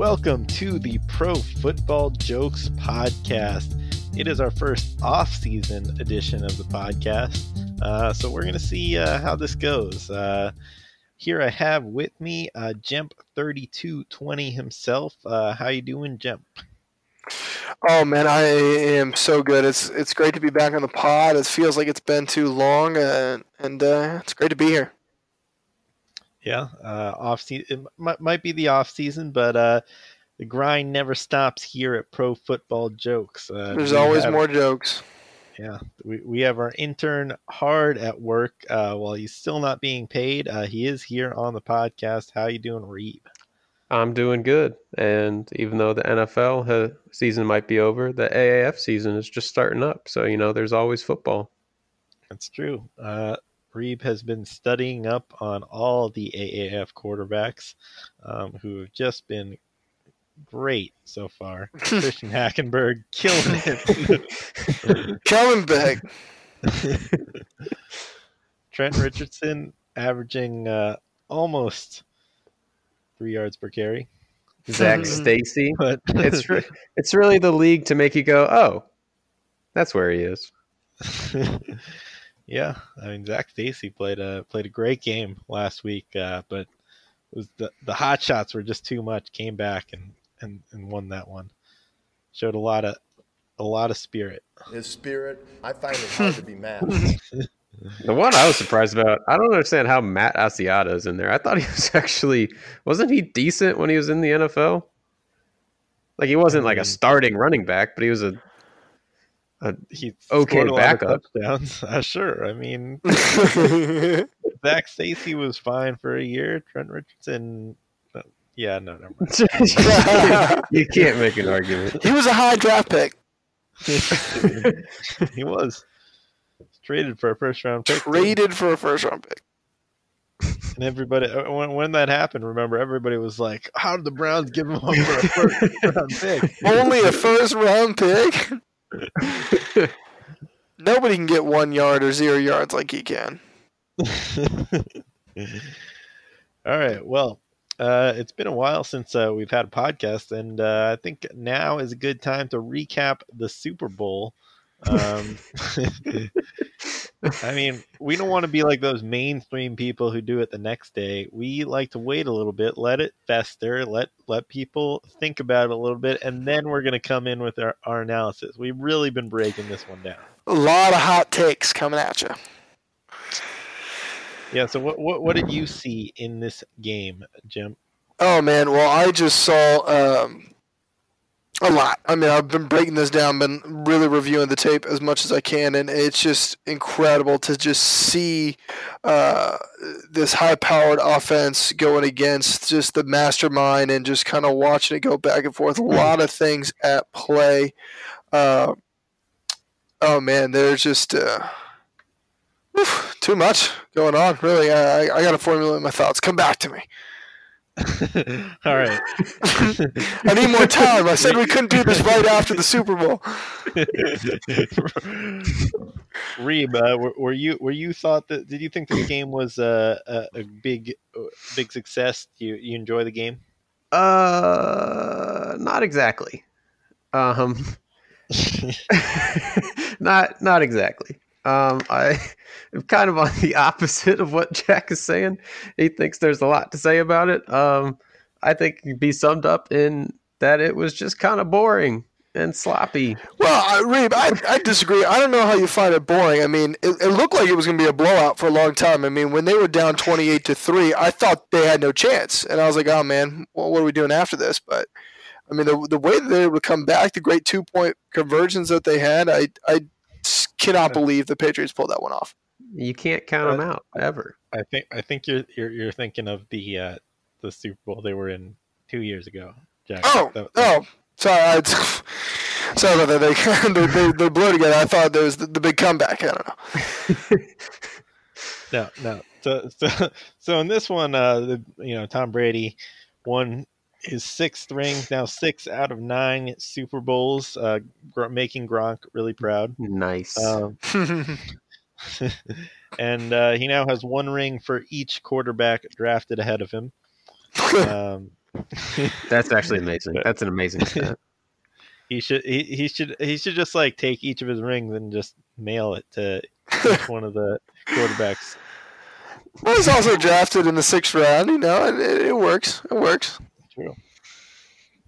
Welcome to the Pro Football Jokes podcast. It is our first off-season edition of the podcast, uh, so we're going to see uh, how this goes. Uh, here I have with me uh, Jemp thirty two twenty himself. Uh, how you doing, Jemp? Oh man, I am so good. It's it's great to be back on the pod. It feels like it's been too long, uh, and uh, it's great to be here. Yeah, uh, off season it might, might be the off season, but uh, the grind never stops here at Pro Football Jokes. Uh, There's always have- more jokes. Yeah, we, we have our intern hard at work uh, while he's still not being paid. Uh, he is here on the podcast. How you doing, Reeb? I'm doing good, and even though the NFL ha- season might be over, the AAF season is just starting up. So you know, there's always football. That's true. Uh, Reeb has been studying up on all the AAF quarterbacks um, who have just been great so far. Christian Hackenberg killing it. Kellen Beck. Trent Richardson averaging uh, almost three yards per carry. Zach. Stacy. But It's re- it's really the league to make you go, oh, that's where he is. Yeah, I mean Zach Stacy played a played a great game last week, uh, but it was the the hot shots were just too much. Came back and, and, and won that one. Showed a lot of a lot of spirit. his spirit. I find it hard to be mad. The one I was surprised about, I don't understand how Matt Asiata is in there. I thought he was actually wasn't he decent when he was in the NFL? Like he wasn't like a starting running back, but he was a He Okay, scored a lot of backup. touchdowns. Uh, sure, I mean Zach Stacy was fine for a year. Trent Richardson, uh, yeah, no, never mind. you can't make an argument. he was a high draft pick. he was traded for a first round pick. Traded for a first round pick. And everybody, uh, when, when that happened, remember, everybody was like, "How did the Browns give him up for a first round pick?" Only a first round pick. Nobody can get one yard or zero yards like he can. All right. Well, uh, it's been a while since uh, we've had a podcast, and uh, I think now is a good time to recap the Super Bowl. Um, I mean, we don't want to be like those mainstream people who do it the next day. We like to wait a little bit, let it fester, let let people think about it a little bit, and then we're going to come in with our, our analysis. We've really been breaking this one down. A lot of hot takes coming at you. Yeah. So, what what, what did you see in this game, Jim? Oh man, well I just saw um, a lot. I mean, I've been breaking this down, been really reviewing the tape as much as I can, and it's just incredible to just see uh, this high-powered offense going against just the mastermind, and just kind of watching it go back and forth. A lot of things at play. Uh, oh man, there's just. Uh, whew, too much going on. Really, I, I, I got to formulate my thoughts. Come back to me. All right. I need more time. I said we couldn't do this right after the Super Bowl. Reeb, uh, were, were you were you thought that? Did you think this game was a, a, a big uh, big success? Do you, you enjoy the game? Uh, not exactly. Um, not not exactly. Um, I am kind of on the opposite of what Jack is saying. He thinks there's a lot to say about it. Um, I think it can be summed up in that it was just kind of boring and sloppy. Well, I, Reeb, I, I disagree. I don't know how you find it boring. I mean, it, it looked like it was going to be a blowout for a long time. I mean, when they were down 28 to 3, I thought they had no chance. And I was like, oh, man, well, what are we doing after this? But, I mean, the, the way that they to come back, the great two point conversions that they had, I, I cannot believe the Patriots pulled that one off. You can't count them out ever. I think I think you're you're, you're thinking of the uh, the Super Bowl they were in two years ago. Jack. Oh, That- oh, sorry. I, sorry about that. They, they, they, they blew together. I thought there was the, the big comeback. I don't know. No, no. So, so, so in this one, uh, the, you know, Tom Brady won his sixth rings, now six out of nine Super Bowls, uh, gr- making Gronk really proud. Nice. Um, and uh, he now has one ring for each quarterback drafted ahead of him. Um, That's actually amazing. That's an amazing stat. He should he, he should he should just like take each of his rings and just mail it to each one of the quarterbacks. Well, he's also drafted in the sixth round. You know, it, it works. It works. True.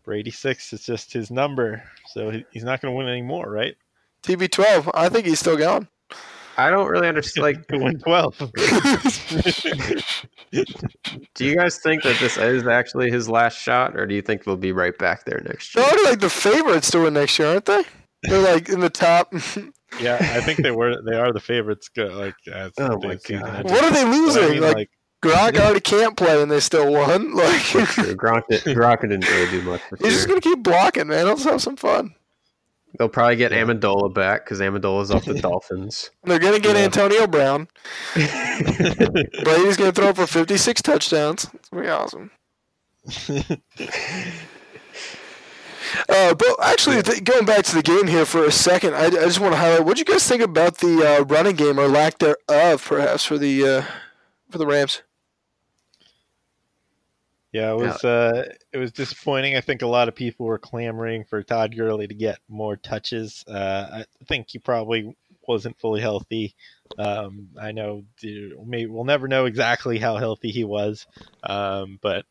Brady six is just his number, so he, he's not going to win anymore, right? TB12. I think he's still going. I don't really understand. Like, to win twelve. do you guys think that this is actually his last shot, or do you think they'll be right back there next year? They're already like the favorites to win next year, aren't they? They're like in the top. yeah, I think they were they are the favorites. Like Oh my God. what are they losing? I mean, like, like Gronk already can't play and they still won. Like True. Gronk, did, Gronk didn't really do much this he's just gonna keep blocking, man. Let's have some fun. They'll probably get Amendola back because Amendola's off the Dolphins. They're gonna get Yeah. Antonio Brown. Brady's gonna throw for 56 touchdowns. It's gonna be awesome. Uh, but actually, th- going back to the game here for a second, I, I just want to highlight what do you guys think about the uh, running game or lack thereof, perhaps for the uh, for the Rams. Yeah, it was uh, it was disappointing. I think a lot of people were clamoring for Todd Gurley to get more touches. Uh, I think he probably wasn't fully healthy. Um, I know dude, maybe we'll never know exactly how healthy he was, um, but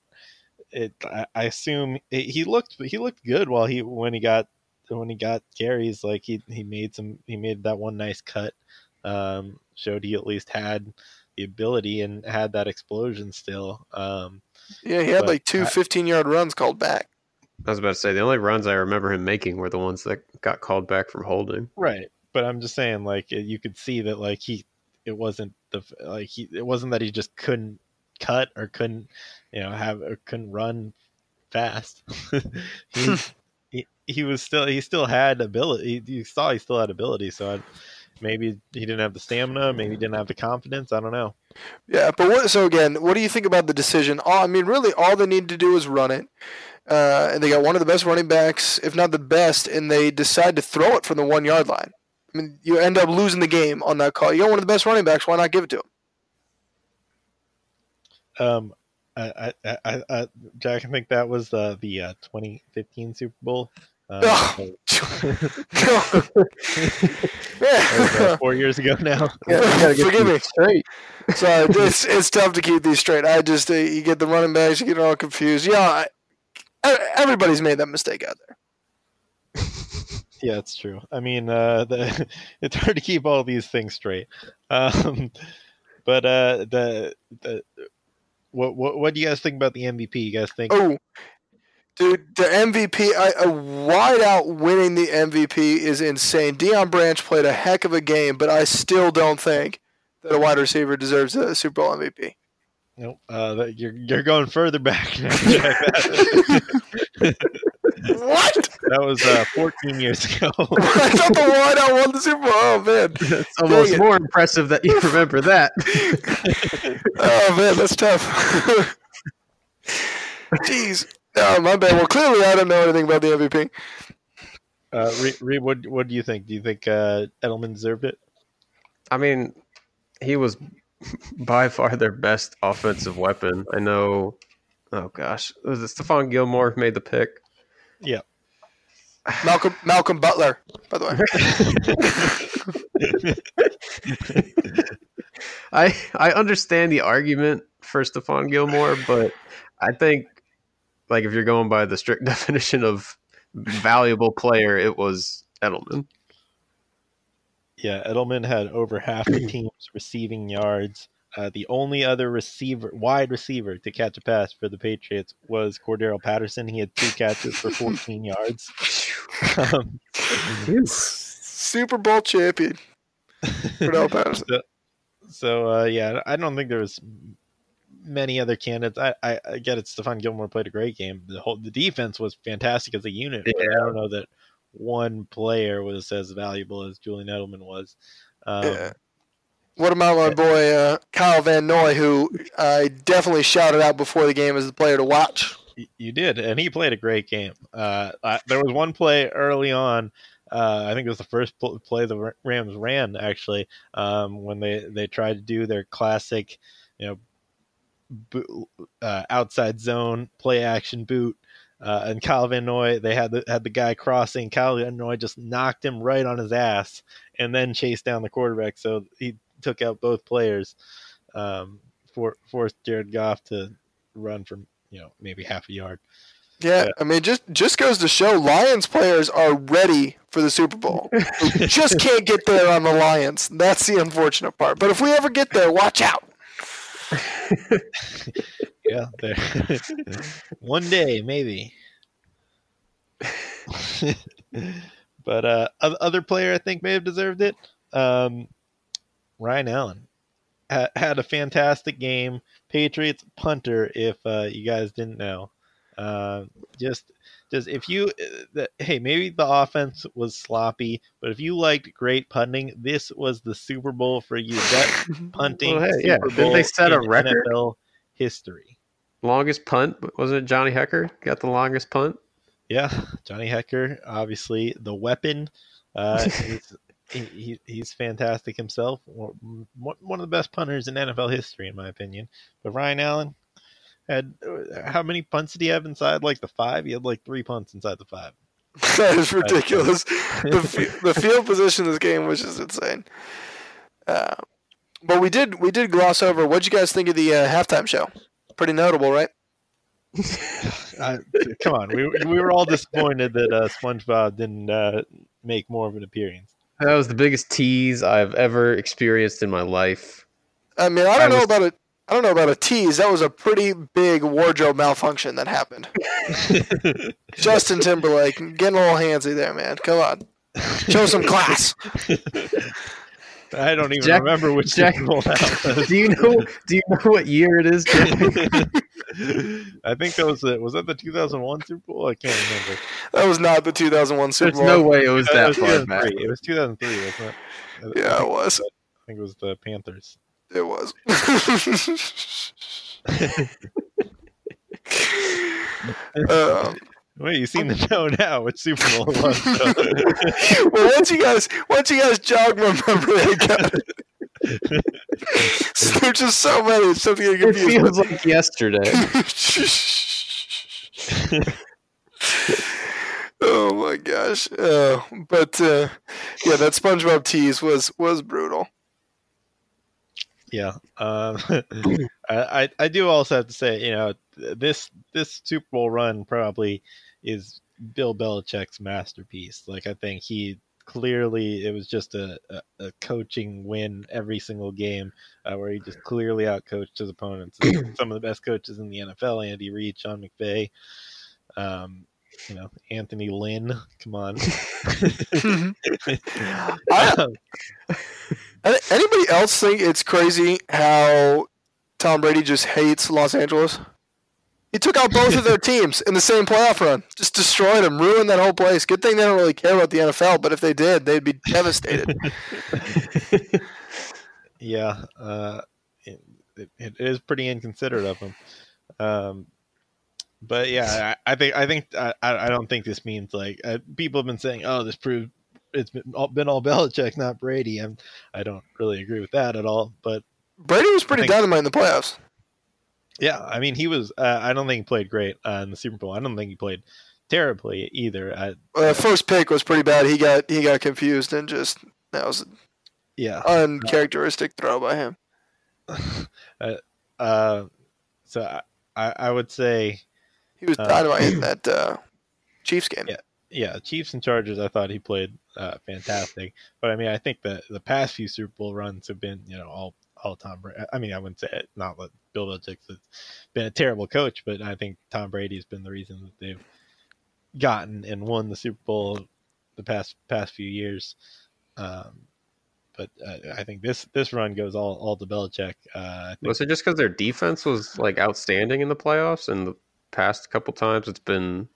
it I, I assume it, he looked he looked good while he when he got when he got carries. Like he he made some he made that one nice cut. Um, showed he at least had the ability and had that explosion still. Um, Yeah, he had But like two I- 15 yard runs called back. I was about to say the only runs I remember him making were the ones that got called back from holding. Right, but I'm just saying, like you could see that, like he, it wasn't the like he, it wasn't that he just couldn't cut or couldn't, you know, have or couldn't run fast. he, he he was still he still had ability. You saw he still had ability. So I, maybe he didn't have the stamina. Maybe he didn't have the confidence. I don't know. Yeah, but what? So again, what do you think about the decision? All, I mean, really, all they need to do is run it. Uh, and they got one of the best running backs, if not the best, and they decide to throw it from the one yard line. I mean, you end up losing the game on that call. You got one of the best running backs. Why not give it to him? Um, I, I, I, I Jack, I think that was uh, the uh, 2015 Super Bowl. Uh, Oh. that was, yeah. four years ago now. Yeah, forgive me. Straight. So it's it's tough to keep these straight. I just uh, you get the running backs, you get all confused. Yeah, I, everybody's made that mistake out there. Yeah, it's true. I mean, uh, the, it's hard to keep all these things straight. Um, but uh, the the what, what what do you guys think about the MVP? You guys think? Oh, dude, the MVP, I, a wide out winning the MVP is insane. Deion Branch played a heck of a game, but I still don't think that a wide receiver deserves a Super Bowl MVP. Nope. Uh, you're you're going further back. now, Jack. What? that was uh, 14 years ago. I thought the wide out won the Super Bowl. Oh man, It's almost more impressive that you remember that. oh man, that's tough. Jeez. Oh, my bad. Well, clearly I don't know anything about the MVP. Uh, Reed, Reed, what what do you think? Do you think uh, Edelman deserved it? I mean, he was by far their best offensive weapon. I know. Oh gosh, was it Stephon Gilmore who made the pick? Yeah. Malcolm Malcolm Butler, by the way. I I understand the argument for Stephon Gilmore, but I think like if you're going by the strict definition of valuable player, it was Edelman. Yeah, Edelman had over half the team's receiving yards. Uh, the only other receiver, wide receiver, to catch a pass for the Patriots was Cordarrelle Patterson. He had two catches for 14 yards. Um, Super Bowl champion. Cordell Patterson. so, so uh, yeah, I don't think there was many other candidates. I, I, I get it. Stephon Gilmore played a great game. The whole the defense was fantastic as a unit. But I don't know that one player was as valuable as Julian Edelman was. Um, Yeah. What about my boy uh, Kyle Van Noy, who I definitely shouted out before the game as the player to watch? You did, and he played a great game. Uh, I, there was one play early on. Uh, I think it was the first play the Rams ran actually um, when they they tried to do their classic, you know, boot, uh, outside zone play action boot. Uh, and Kyle Van Noy, they had the had the guy crossing. Kyle Van Noy just knocked him right on his ass, and then chased down the quarterback. So he took out both players, um, for, forced Jared Goff to run from you know maybe half a yard. Yeah, Yeah. I mean, just just goes to show Lions players are ready for the Super Bowl. Just can't get there on the Lions. That's the unfortunate part. But if we ever get there, watch out. Yeah, there. one day maybe. but uh, other player I think may have deserved it. Um, Ryan Allen ha- had a fantastic game. Patriots punter, if uh, you guys didn't know. Uh, just, just if you, uh, the, hey, maybe the offense was sloppy, but if you liked great punting, this was the Super Bowl for you. That punting Well, hey, yeah. Didn't Bowl they set a record? NFL history. Longest punt wasn't it Johnny Hekker got the longest punt? Yeah, Johnny Hekker, obviously the weapon. Uh, he's, he, he, he's fantastic himself. One of the best punters in NFL history, in my opinion. But Ryan Allen had uh, how many punts did he have inside? Like the five? He had like three punts inside the five. that is ridiculous. the, fi- the field position in this game was just insane. Uh, but we did we did gloss over. What'd you guys think of the uh, halftime show? Pretty notable, right? I, come on, we we were all disappointed that uh, SpongeBob didn't uh, make more of an appearance. That was the biggest tease I've ever experienced in my life. I mean, I don't I know was- about a I don't know about a tease. That was a pretty big wardrobe malfunction that happened. Justin Timberlake getting a little handsy there, man. Come on, show some class. I don't even Jack- remember which Jack- Super Bowl that was. Do you know? Do you know what year it is? Jack? I think that was it. was that the 2001 Super Bowl? I can't remember. That was not the 2001 Super There's Bowl. no way it was that was far 2003. back. It was 2003, wasn't it? I- I Yeah, it was. I think it was the Panthers. It was. um, Wait, you seem to know now which Super Bowl it was. so- well, once you guys, once you guys jog my memory, I got it. There's just so many. It's something to It confused. feels like yesterday. oh my gosh! Uh, but uh, yeah, that SpongeBob tease was was brutal. Yeah. Um, I, I do also have to say, you know, this this Super Bowl run probably is Bill Belichick's masterpiece. Like I think he clearly it was just a, a, a coaching win every single game uh, where he just clearly outcoached his opponents. Some of the best coaches in the NFL: Andy Reid, Sean McVay. Um, you know, Anthony Lynn. Come on. I- Um, Anybody else think it's crazy how Tom Brady just hates Los Angeles? He took out both of their teams in the same playoff run. Just destroyed them, ruined that whole place. Good thing they don't really care about the NFL, but if they did, they'd be devastated. Yeah, uh, it, it, it is pretty inconsiderate of him. Um, but yeah, I, I think I think I, I don't think this means like uh, people have been saying, oh, this proved it's been all, been all Belichick, not Brady. I'm, I don't really agree with that at all. But Brady was pretty think- dynamite in the playoffs. yeah, I mean, he was. Uh, I don't think he played great uh, in the Super Bowl. I don't think he played terribly either. I, Uh, first pick was pretty bad. He got he got confused and just that was yeah, uncharacteristic throw by him. uh, so I, I, I would say He was Uh, dynamite in that uh, Chiefs game. Yeah. yeah, Chiefs and Chargers. I thought he played uh, fantastic, but I mean, I think the the past few Super Bowl runs have been, you know, all all Tom Brady. I mean, I wouldn't say it, not that Bill Belichick's been a terrible coach, but I think Tom Brady's been the reason that they've gotten and won the Super Bowl the past past few years. Um, but uh, I think this this run goes all all to Belichick. Uh, I think Was it just because their defense was like outstanding in the playoffs, and the past couple times it's been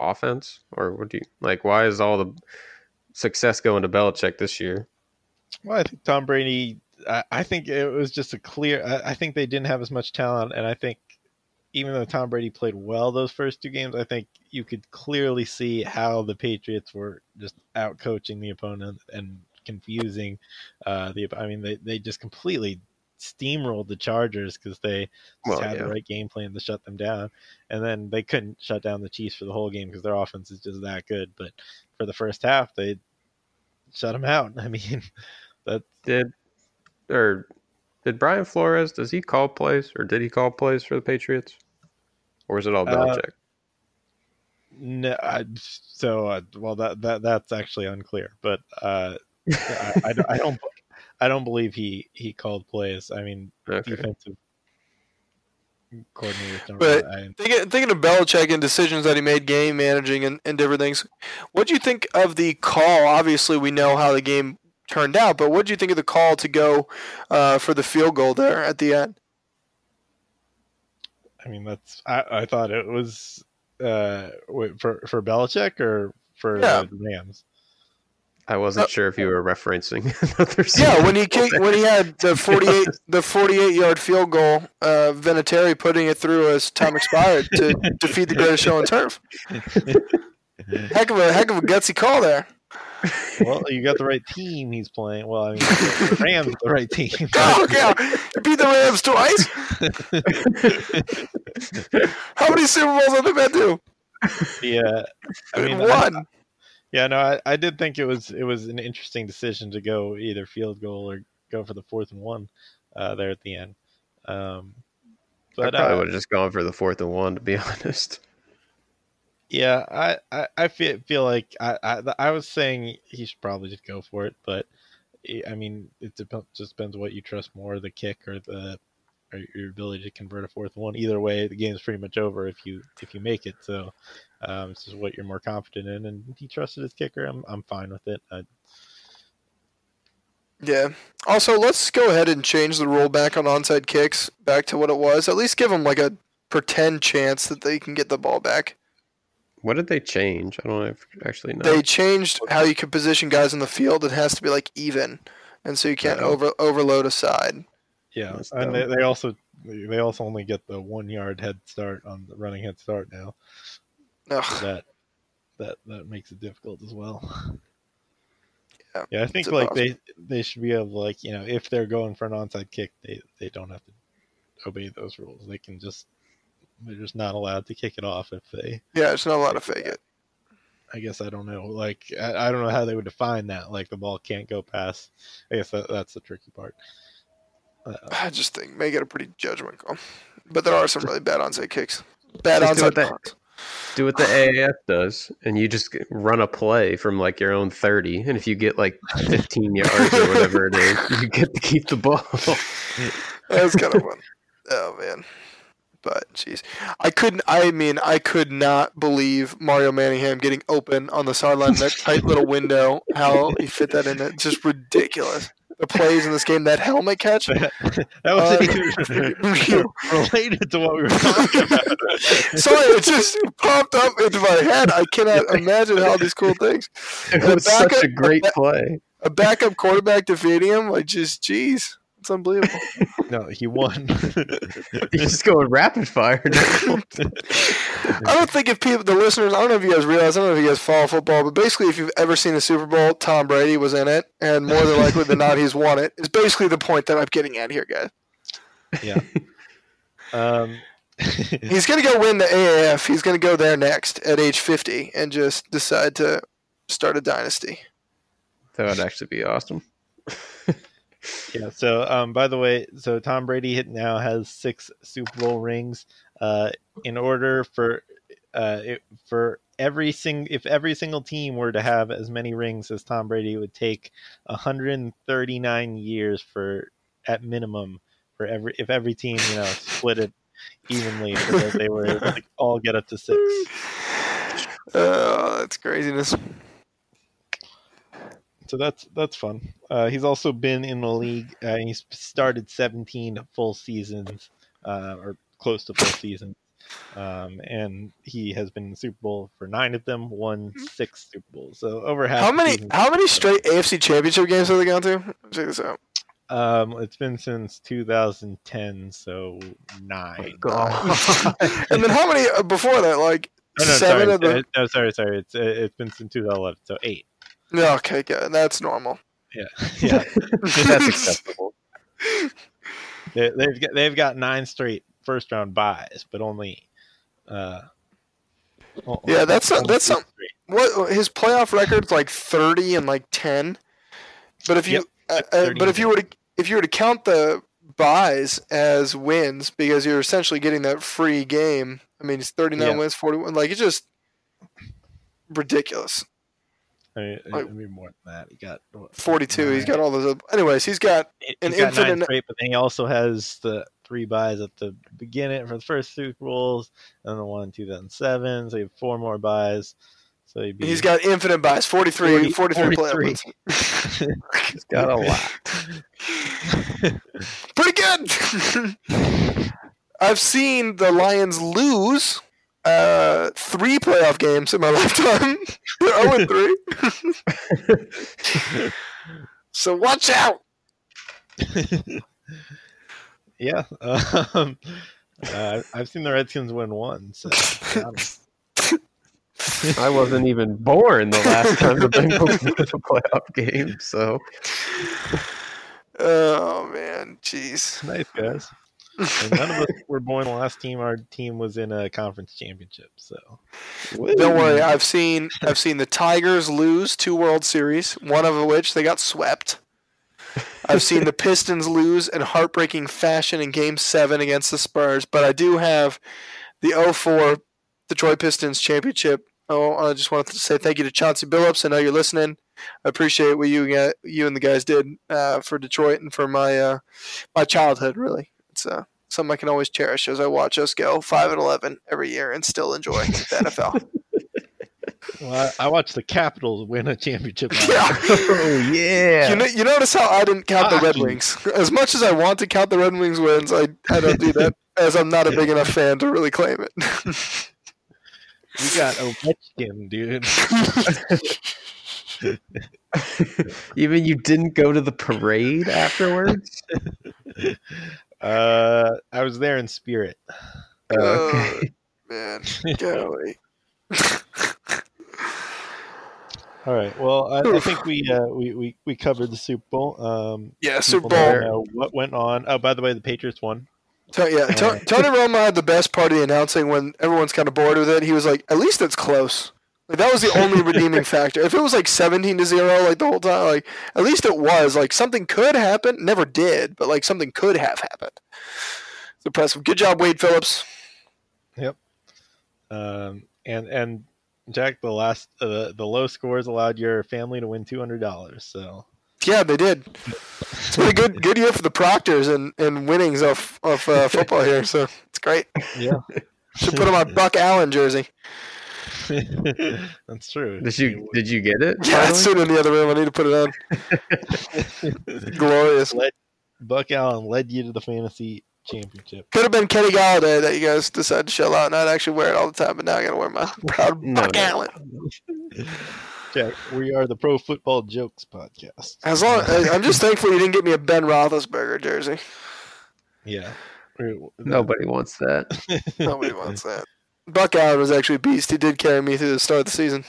offense, or what do you like? Why is all the success going to Belichick this year? Well, I think Tom Brady. I, I think it was just a clear. I, I think they didn't have as much talent, and I think even though Tom Brady played well those first two games, I think you could clearly see how the Patriots were just out coaching the opponent and confusing uh, the. I mean, they they just completely steamrolled the Chargers because they Well, had yeah. the right game plan to shut them down, and then they couldn't shut down the Chiefs for the whole game because their offense is just that good. But for the first half, they shut them out. I mean, that Did or did Brian Flores? Does he call plays or did he call plays for the Patriots? Or is it all Uh, Belichick? no, I, so uh, well that that that's actually unclear, but uh, I, I, I don't I don't believe he he called plays. I mean, okay. defensive coordinators don't. But- I, Thinking, thinking of Belichick and decisions that he made, game managing and, and different things. What do you think of the call? Obviously, we know how the game turned out, but what do you think of the call to go uh, for the field goal there at the end? I mean, that's I, I thought it was uh for for Belichick or for Yeah. the Rams. I wasn't Uh, sure if you were referencing another Yeah, when he kicked, when he had the forty-eight the forty-eight yard field goal, uh, Vinatieri putting it through as time expired to defeat the greatest show on turf. Heck of a heck of a gutsy call there. well, you got the right team he's playing. Well, I mean, the Rams the right team. Oh god, he beat the Rams twice. How many Super Bowls have they been to? yeah, I mean, I- one. Yeah, no, I, I did think it was it was an interesting decision to go either field goal or go for the fourth and one uh, there at the end. Um, I but probably uh, would have just gone for the fourth and one, to be honest. Yeah, I, I, I feel feel like I, I I was saying he should probably just go for it, but I- I mean it dep- just depends what you trust more, the kick or the or your ability to convert a fourth one. Either way, the game's pretty much over if you if you make it. So um, it's just what you're more confident in, and he trusted his kicker. I'm I'm fine with it. I, Yeah. Also, let's go ahead and change the rule back on onside kicks back to what it was. At least give them like a pretend chance that they can get the ball back. What did they change? I don't if- actually know. They changed how you can position guys in the field. It has to be like even, and so you can't Uh-oh. over overload a side. Yeah, That's and they, they also they also only get the one yard head start on the running head start now. Ugh. That that that makes it difficult as well. Yeah, Yeah, I think like they they should be able to like you know if they're going for an onside kick, they they don't have to obey those rules. They can just they're just not allowed to kick it off if they. Yeah, it's not allowed to fake it. I guess I don't know. Like I, I don't know how they would define that. Like the ball can't go past. I guess that, that's the tricky part. Uh, I just think May get a pretty judgment call. But there are some really bad onside kicks. Bad onside punts. Do what the AAF does, and you just run a play from like your own thirty, and if you get like fifteen yards or whatever it is, you get to keep the ball. That was kind of fun. Oh man. But jeez, I couldn't. I mean, I could not believe Mario Manningham getting open on the sideline that tight little window. How he fit that in? It's just ridiculous. The plays in this game, that helmet catch. that wasn't uh, even related to what we were talking about. Sorry, it just popped up into my head. I cannot imagine how these cool things. it a was such a backup- great play. A backup quarterback defeating him, like just jeez, it's unbelievable. No, he won. You're just going rapid fire. I don't think if people, the listeners, I don't know if you guys realize, I don't know if you guys follow football, but basically, if you've ever seen the Super Bowl, Tom Brady was in it, and more than likely than not, he's won it. Is basically the point that I'm getting at here, guys. yeah. Um, He's gonna go win the AAF. He's gonna go there next at age 50 and just decide to start a dynasty. That would actually be awesome. Yeah. So, um, by the way, so Tom Brady now has six Super Bowl rings. Uh, in order for, uh, it, for every sing, if every single team were to have as many rings as Tom Brady, it would take 139 years for, at minimum, for every if every team you know split it evenly so that they were to all get up to six. Oh, that's craziness. So that's that's fun. Uh, he's also been in the league. Uh, he's started 17 full seasons, uh, or close to full seasons, um, and he has been in the Super Bowl for nine of them. Won six Super Bowls, so over half. How many? How many straight AFC Championship games have they gone to? Check this out. Um, it's been since 2010, so nine. and then how many uh, before that? Like Oh, no, seven sorry, of the. uh, no, sorry, sorry. It's uh, it's been since 2011, so eight. Yeah, okay, good. That's normal. Yeah, yeah. That's acceptable. they, they've got they've got nine straight first round buys, but only. Uh, Yeah, that's only that's some- what his playoff record's like thirty and like ten. But if you Yep, uh, yep, uh, but if you were to if you were to count the buys as wins because you're essentially getting that free game. I mean, it's thirty nine Yeah. wins, forty one. Like it's just ridiculous. I mean, like- I mean more than that. He got what, Forty two. He's got all those. other- Anyways, he's got He- an he's got nine infinite- straight, but then he also has the three buys at the beginning for the first Super Bowls, and the one in 2007. So he have four more buys. So he'd be, he's got infinite buys. 43, 40 43 playoff 43. wins. He's got a lot. Pretty good. I've seen the Lions lose uh, three playoff games in my lifetime. They're 0 3. so watch out. yeah. Um, uh, I've seen the Redskins win one. So. I wasn't even born the last time the Bengals won a playoff game, so Oh, man. Jeez. nice guys. And none of us were born the last team. Our team was in a conference championship. So Don't worry. I've seen I've seen the Tigers lose two World Series, one of which they got swept. I've seen the Pistons lose in heartbreaking fashion in Game Seven against the Spurs, but I do have the 04 Detroit Pistons championship. Oh, I just wanted to say thank you to Chauncey Billups. I know you're listening. I appreciate what you got, you and the guys did uh, for Detroit and for my uh, my childhood. Really, it's uh, something I can always cherish as I watch us go five and eleven every year and still enjoy the NFL. well, I, I watched the Capitals win a championship. Yeah. Oh yeah. You, know, you notice how I didn't count the Red Wings. As much as I want to count the Red Wings wins, I, I don't do that as I'm not a big enough fan to really claim it. you got Ovechkin, dude. Even you didn't go to the parade afterwards? Uh, I was there in spirit. okay. Oh, man, golly. All right. Well, I, I think we, uh, we we we covered the Super Bowl. Um, Yeah, Super Bowl. know what went on. Oh, by the way, the Patriots won. To- yeah, To- Tony Romo had the best part of the announcing when everyone's kind of bored with it. He was like, "At least it's close." Like that was the only redeeming factor. If it was like seventeen to zero, like the whole time, like at least it was like something could happen. Never did, but like something could have happened. It's impressive. Good job, Wade Phillips. Yep. Um, and and Jack, the last uh, the low scores allowed your family to win two hundred dollars. So Yeah, they did. It's been a good good year for the Proctors and, and winnings of of uh, football here. So it's great. yeah, Should put on my Buck Allen jersey. that's true. Did you did you get it? Yeah, it's finally? sitting in the other room. I need to put it on. Glorious. Buck Allen led you to the fantasy championship. Could have been Kenny Golladay that you guys decided to shell out, and I'd actually wear it all the time. But now I got to wear my proud No, Buck no. Allen. Jack, we are the Pro Football Jokes podcast. As long, I- I'm just thankful you didn't get me a Ben Roethlisberger jersey. Yeah. Nobody wants that. Nobody wants that. Buck Allen was actually a beast. He did carry me through the start of the season.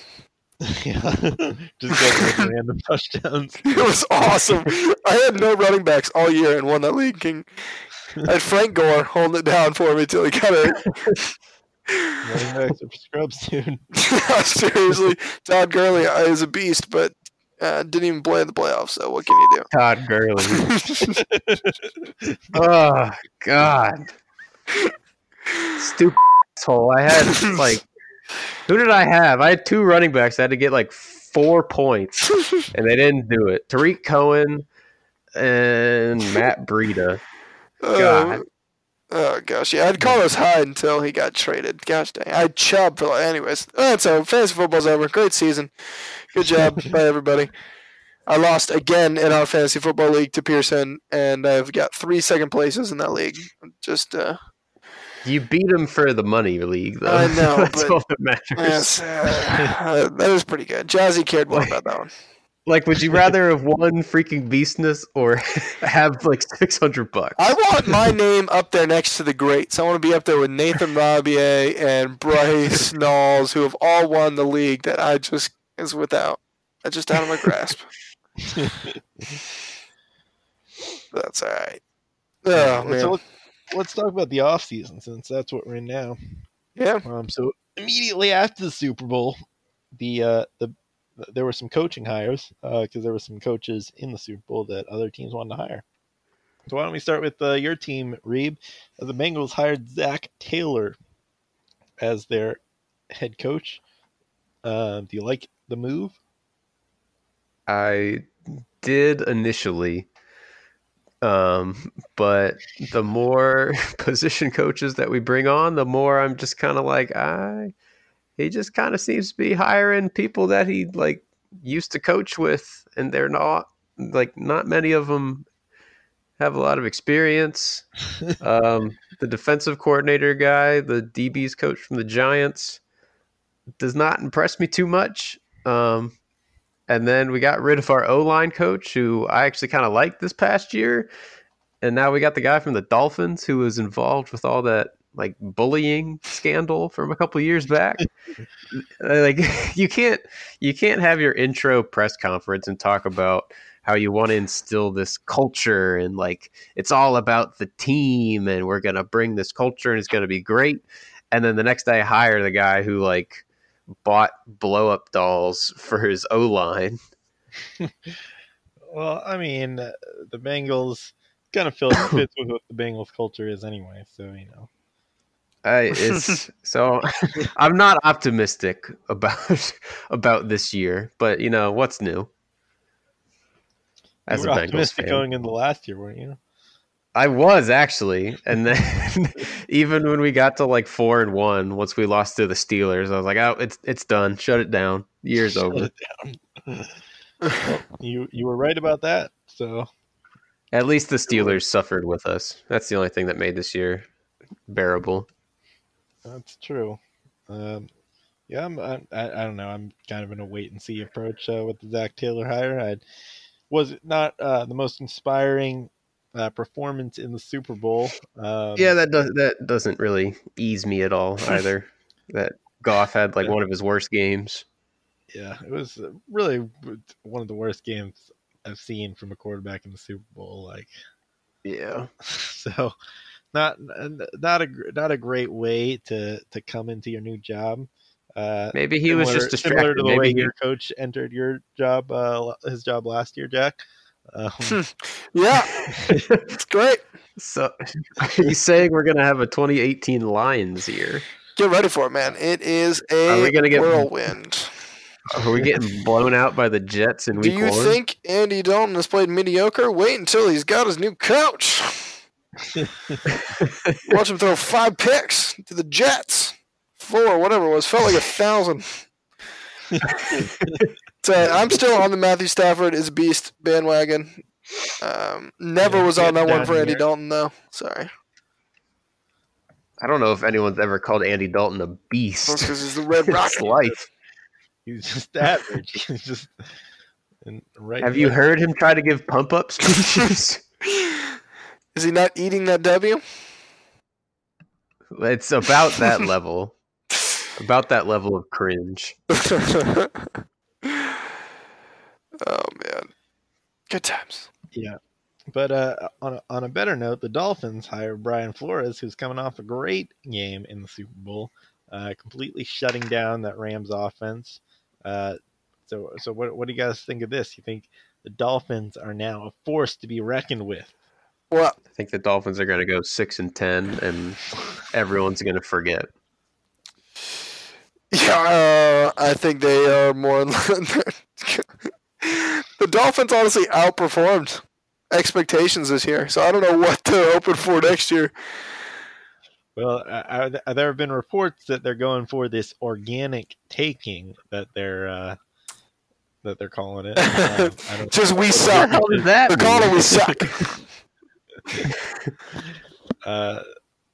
yeah. Just got random touchdowns. It was awesome. I had no running backs all year and won that league. King. I had Frank Gore holding it down for me till he got it. Running backs are scrubs, dude. Seriously, Todd Gurley is a beast, but uh, didn't even play in the playoffs. So what can you do? Todd Gurley. oh God. Stupid asshole. I had like who did I have? I had two running backs. I had to get like four points, and they didn't do it. Tarik Cohen and Matt Breida. God. Uh, oh gosh, yeah, I'd Carlos Hyde until he got traded. Gosh dang, I had Chubb for like, anyways. That's so fantasy football's over. Great season. Good job by everybody. I lost again in our fantasy football league to Pearson, and I've got three second places in that league. Just uh, You beat him for the money league, though. I know, That's but- all that matters. yes, uh, that was pretty good. Jazzy cared more about that one. Like, would you rather have won freaking beastness or have like six hundred bucks? I want my name up there next to the greats. I want to be up there with Nathan Rabier and Bryce Knowles, who have all won the league that I just is without. That's just out of my grasp. That's all right. Oh man. So let's, let's talk about the off season since that's what we're in now. yeah. Um, so immediately after the Super Bowl, the uh, the there were some coaching hires because there were some coaches in the Super Bowl that other teams wanted to hire. So why don't we start with uh, your team, Reeb? Uh, The Bengals hired Zac Taylor as their head coach. Uh, do you like the move? I did initially, um, but the more position coaches that we bring on, the more I'm just kind of like, I. He just kind of seems to be hiring people that he like used to coach with, and they're not like not many of them have a lot of experience. um, the defensive coordinator guy, the DB's coach from the Giants, does not impress me too much. Um, and then we got rid of our O line coach, who I actually kind of liked this past year. And now we got the guy from the Dolphins who was involved with all that like bullying scandal from a couple years back. like you can't you can't have your intro press conference and talk about how you want to instill this culture and like it's all about the team and we're gonna bring this culture and it's gonna be great. And then the next day I hire the guy who like bought blow up dolls for his O line. Well, I mean, uh, the Bengals kind of feel fits with what the Bengals culture is anyway. So you know, I, it's so I'm not optimistic about about this year, but you know what's new. As you a Bengals optimistic fan, going into last year, weren't you? I was actually, and then even when we got to like four and one, once we lost to the Steelers, I was like, "Oh, it's it's done. Shut it down. Year's Shut over." it down. Well, you you were right about that. So At least the Steelers suffered with us. That's the only thing that made this year bearable. that's true. Um, yeah, I'm, I, I don't know. I'm kind of in a wait and see approach uh, with the Zac Taylor hire. I was it not uh, the most inspiring uh, performance in the Super Bowl. Um, Yeah, that does that doesn't really ease me at all either. that Goff had like one of his worst games. yeah, it was uh, really one of the worst games I've seen from a quarterback in the Super Bowl. Like, Yeah. so not not a not a great way to to come into your new job. Uh, Maybe he was similar- just similar distracted. to the way Maybe he, your coach entered your job, uh, his job last year, Jack. Um, Yeah. It's great. so he's saying we're gonna have a 2018 Lions year. Get ready for it, man. It is a Are we gonna get- whirlwind. Are we getting blown out by the Jets in Do week you one? think Andy Dalton has played mediocre? Wait until he's got his new coach. Watch him throw five picks to the Jets. Four, whatever it was. Felt like a thousand. So I'm still on the Matthew Stafford is beast bandwagon. Um, never Yeah, was on that one for Andy here. Dalton though. Sorry, I don't know if anyone's ever called Andy Dalton a beast. because he's the Red It's Rocket. life. he's just average. He's just and right. Have you heard him try to give pump up speeches? Is he not eating that W? it's about that level. About that level of cringe. oh man, good times. Yeah. But uh, on a, on a better note, the Dolphins hire Brian Flores, who's coming off a great game in the Super Bowl, uh, completely shutting down that Rams offense. Uh, so, so what, what do you guys think of this? You think the Dolphins are now a force to be reckoned with? Well, I think the Dolphins are going to go six and ten, and everyone's going to forget. Yeah, uh, I think they are more. the Dolphins honestly outperformed expectations this year, so I don't know what they're hoping for next year. Well, uh, are, there have been reports that they're going for this organic taking that they're uh, that they're calling it. Um, I don't Just we What the suck. hell does that They're calling it we suck. uh,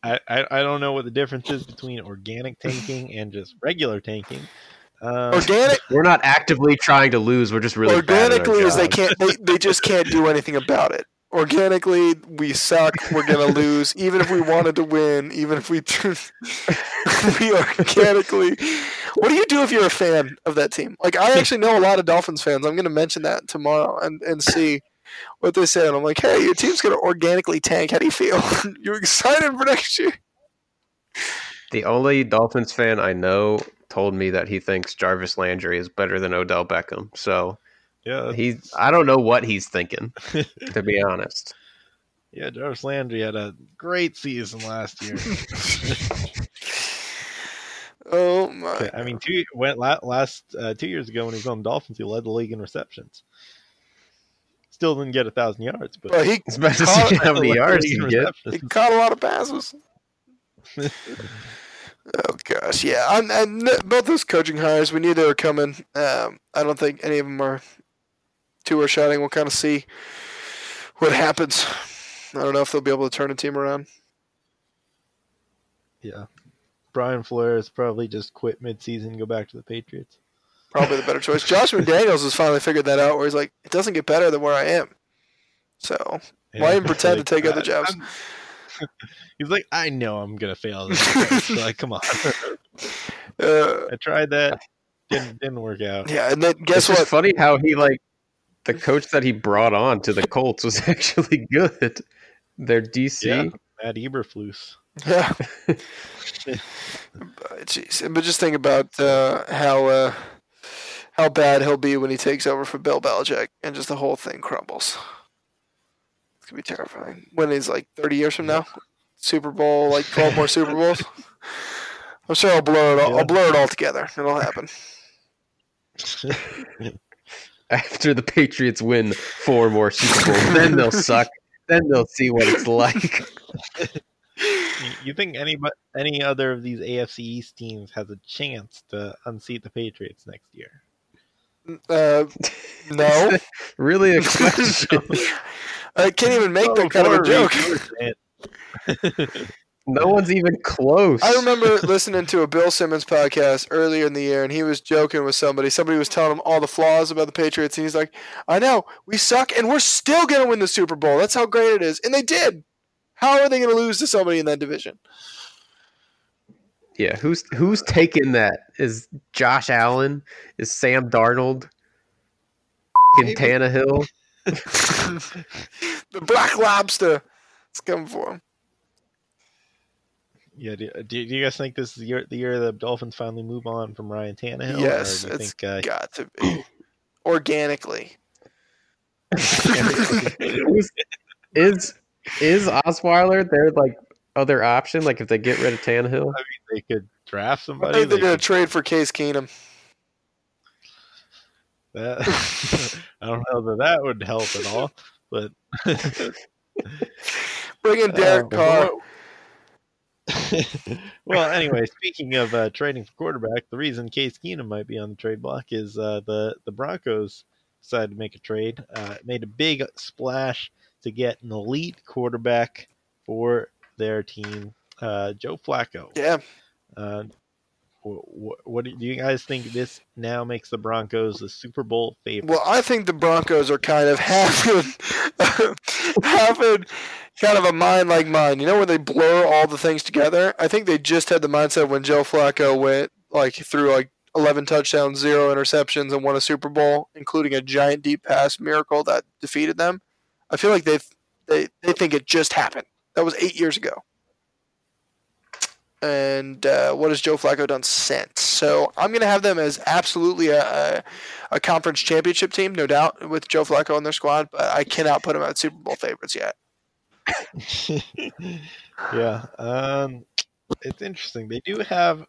I, I I don't know what the difference is between organic tanking and just regular tanking. Um, Organic, We're not actively trying to lose. We're just really bad at our organically, is they can't. They, they just can't do anything about it. Organically, we suck. We're gonna lose, even if we wanted to win. Even if we we organically. What do you do if you're a fan of that team? Like I actually know a lot of Dolphins fans. I'm gonna mention that tomorrow and and see. What they said. I'm like, hey, your team's gonna organically tank. How do you feel? You're excited for next year? The only Dolphins fan I know told me that he thinks Jarvis Landry is better than Odell Beckham. So Yeah, he's I don't know what he's thinking, to be honest. yeah. Jarvis Landry had a great season last year. Oh my! I mean, two went last uh, two years ago when he was on the Dolphins, he led the league in receptions. Still didn't get a thousand yards, but Well, he It's about to Call- see how many yards he get. he caught a lot of passes. oh gosh, yeah. I'm, and both those coaching hires, we knew they were coming. Um, I don't think any of them are too are shining. We'll kind of see what happens. I don't know if they'll be able to turn a team around. Yeah, Brian Flores probably just quit mid-season, and go back to the Patriots. Probably the better choice. Joshua Daniels has finally figured that out, where he's like, it doesn't get better than where I am. So Why even pretend to take other jobs? I'm- he's like, I know I'm gonna fail this. So, like, come on. uh, I tried that, didn't didn't work out. yeah, and then guess it's what? funny how he like the coach that he brought on to the Colts was actually good. Their DC. Yeah. Matt Eberflus. Yeah. But, Jeez, but just think about uh, how uh, how bad he'll be when he takes over for Bill Belichick, and just the whole thing crumbles. It's gonna be terrifying when he's like thirty years from now, Super Bowl, like twelve more Super Bowls. I'm sure I'll blur it. All, Yeah. I'll blur it all together. It'll happen. After the Patriots win four more Super Bowls, then they'll suck. Then they'll see what it's like. You- You think any but any other of these AFC East teams has a chance to unseat the Patriots next year? Uh, no, really a question. I can't even make Oh, that kind of a joke. No one's even close. I remember listening to a Bill Simmons podcast earlier in the year, and he was joking with somebody. Somebody was telling him all the flaws about the Patriots, and he's like, "I know we suck, and we're still gonna win the Super Bowl. That's how great it is." And they did. How are they gonna lose to somebody in that division? Yeah, who's who's taking that? Is Josh Allen? Is Sam Darnold? In Tannehill? the Black Lobster. It's coming for him. Yeah, do, do you guys think this is the year, the year the Dolphins finally move on from Ryan Tannehill? Yes, or do it's think uh, got to be organically. Is is Osweiler their like other option? Like if they get rid of Tannehill? they could draft I somebody? think they're they gonna could- trade for Case Keenum. that, I don't know that that would help at all, but Bring in Derek Uh, Carr. well, anyway, speaking of uh, trading for quarterback, the reason Case Keenum might be on the trade block is uh, the the Broncos decided to make a trade, uh, made a big splash to get an elite quarterback for their team, uh, Joe Flacco. Yeah, Uh, what, what do you guys think? This now makes the Broncos the Super Bowl favorite. Well, I think the Broncos are kind of having having kind of a mind like mine. You know, when they blur all the things together. I think they just had the mindset when Joe Flacco went like through like eleven touchdowns, zero interceptions, and won a Super Bowl, including a giant deep pass miracle that defeated them. I feel like they they they think it just happened. That was eight years ago. And uh, what has Joe Flacco done since? So I'm going to have them as absolutely a, a, a conference championship team, no doubt, with Joe Flacco on their squad. But I cannot put them at Super Bowl favorites yet. yeah, um, it's interesting. They do have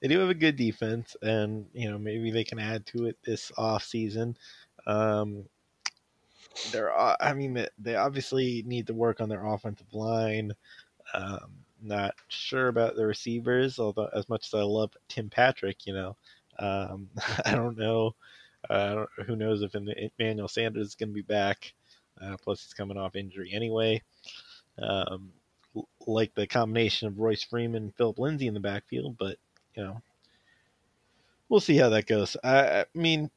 they do have a good defense, and you know maybe they can add to it this off season. Um, they're, uh, I mean, they- obviously need to work on their offensive line. Um, not sure about the receivers, although as much as I love Tim Patrick, you know, um, I don't know. Uh, who knows if Emmanuel Sanders is going to be back? Uh, plus, he's coming off injury anyway. Um, like the combination of Royce Freeman and Phillip Lindsay in the backfield, but you know, we'll see how that goes. I, I mean,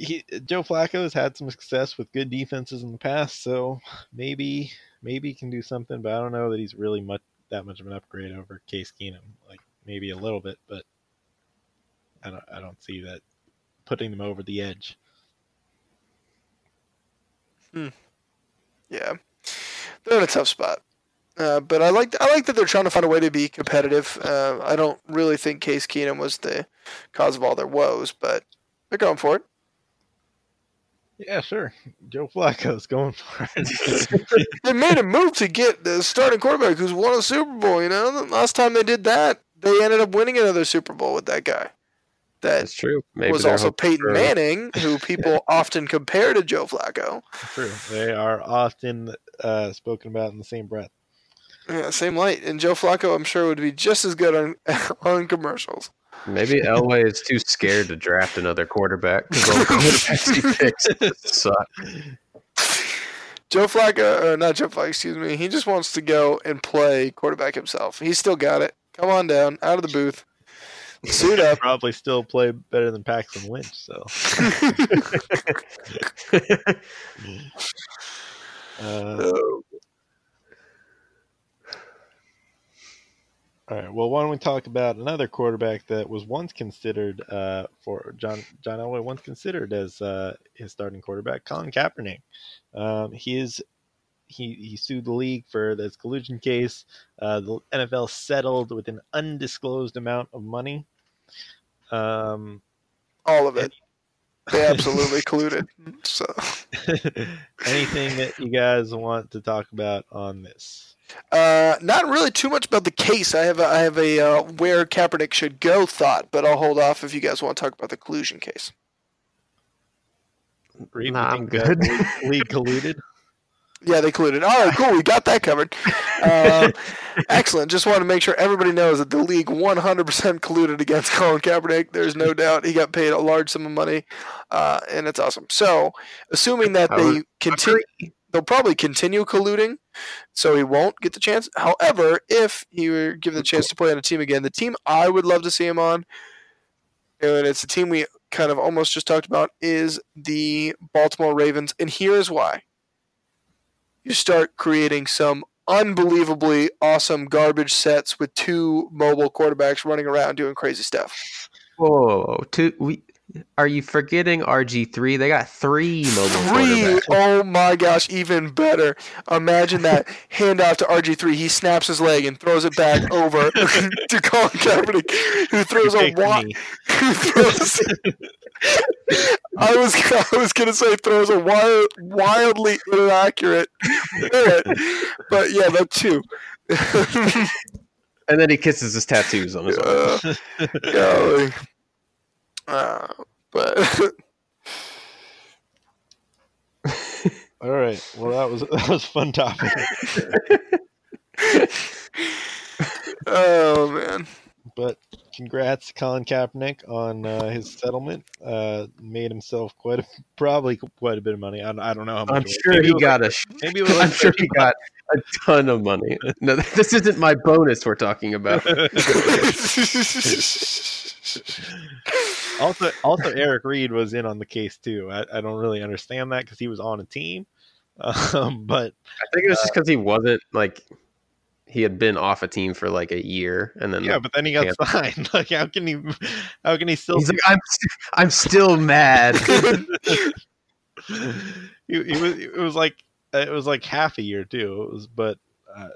he, Joe Flacco has had some success with good defenses in the past, so maybe maybe he can do something. But I don't know that he's really much that much of an upgrade over Case Keenum. Like maybe a little bit, but I don't I don't see that putting them over the edge. Yeah, they're in a tough spot. Uh, but I like I like that they're trying to find a way to be competitive. Uh, I don't really think Case Keenum was the cause of all their woes, but they're going for it. Yeah, sure. Joe Flacco's going for it. they made a move to get the starting quarterback who's won a Super Bowl. You know, the last time they did that, they ended up winning another Super Bowl with that guy. That That's true. Maybe was also Peyton for- Manning, who people often compare to Joe Flacco. True. They are often uh, spoken about in the same breath. Yeah, same light. And Joe Flacco, I'm sure, would be just as good on on commercials. Maybe Elway is too scared to draft another quarterback because all the quarterbacks he picks suck. Joe Flacco, or not Joe Flacco, excuse me. He just wants to go and play quarterback himself. He's still got it. Come on down, out of the booth, suit up. Probably still play better than Paxton Lynch. So, uh, all right. Well, why don't we talk about another quarterback that was once considered uh, for John John Elway once considered as uh, his starting quarterback, Colin Kaepernick. Um, he is he he sued the league for this collusion case. Uh, the NFL settled with an undisclosed amount of money. Um, All of it. They absolutely colluded. So anything that you guys want to talk about on this? Uh, not really too much about the case. I have a, I have a uh, where Kaepernick should go thought, but I'll hold off if you guys want to talk about the collusion case. Reed, Nah, you I'm good. league- League colluded. Yeah, they colluded. All right, cool. We got that covered. Um, excellent. Just want to make sure everybody knows that the league 100% colluded against Colin Kaepernick. There's no doubt he got paid a large sum of money, uh, and it's awesome. So, assuming that they continue, they'll probably continue colluding, so he won't get the chance. However, if he were given the chance to play on a team again, the team I would love to see him on, and it's a team we kind of almost just talked about, is the Baltimore Ravens, and here's why you start creating some unbelievably awesome garbage sets with two mobile quarterbacks running around doing crazy stuff. Whoa, two, we, are you forgetting RG three? They got three mobile Three, oh my gosh, even better. Imagine that handoff to RG3. He snaps his leg and throws it back over to Colin Kaepernick, who throws a Take the wa- knee. who throws. I was I was gonna say throws a wild, wildly inaccurate, parrot, but yeah, that too. And then he kisses his tattoos on his arm. Uh, golly. Uh, but All right. Well, that was that was a fun topic. oh man, But congrats, to Colin Kaepernick, on uh, his settlement. Uh, made himself quite a, probably quite a bit of money. I, don't- I don't know how much. I'm sure Maybe he got like- a. sh- Maybe like I'm sure he got a ton of money. No, this isn't my bonus we're talking about. also, also Eric Reid was in on the case too. I, I don't really understand that because he was on a team, um, but I think it was just because he wasn't like he had been off a team for like a year, and then yeah, but then he got Yeah. signed. Like, how can he? How can he still? he's like, I'm, st- I'm still mad. he, he was. It was like it was like half a year too. It was, but uh,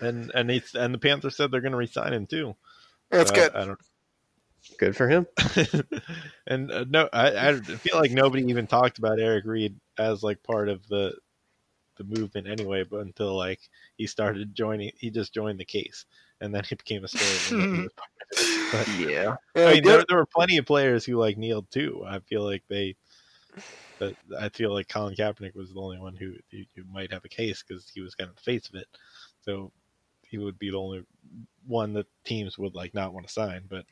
and and he's and the Panthers said they're going to resign him too. that's So good. I, I don't. Good for him. and uh, no, I, I feel like nobody even talked about Eric Reid as like part of the the movement anyway. But until like he started joining, he just joined the case, and then he became a story. that he was part of it. But, Yeah. I mean, there, there were plenty of players who like kneeled too. I feel like they. But I feel like Colin Kaepernick was the only one who, who, who might have a case because he was kind of the face of it. So he would be the only one that teams would like not want to sign. But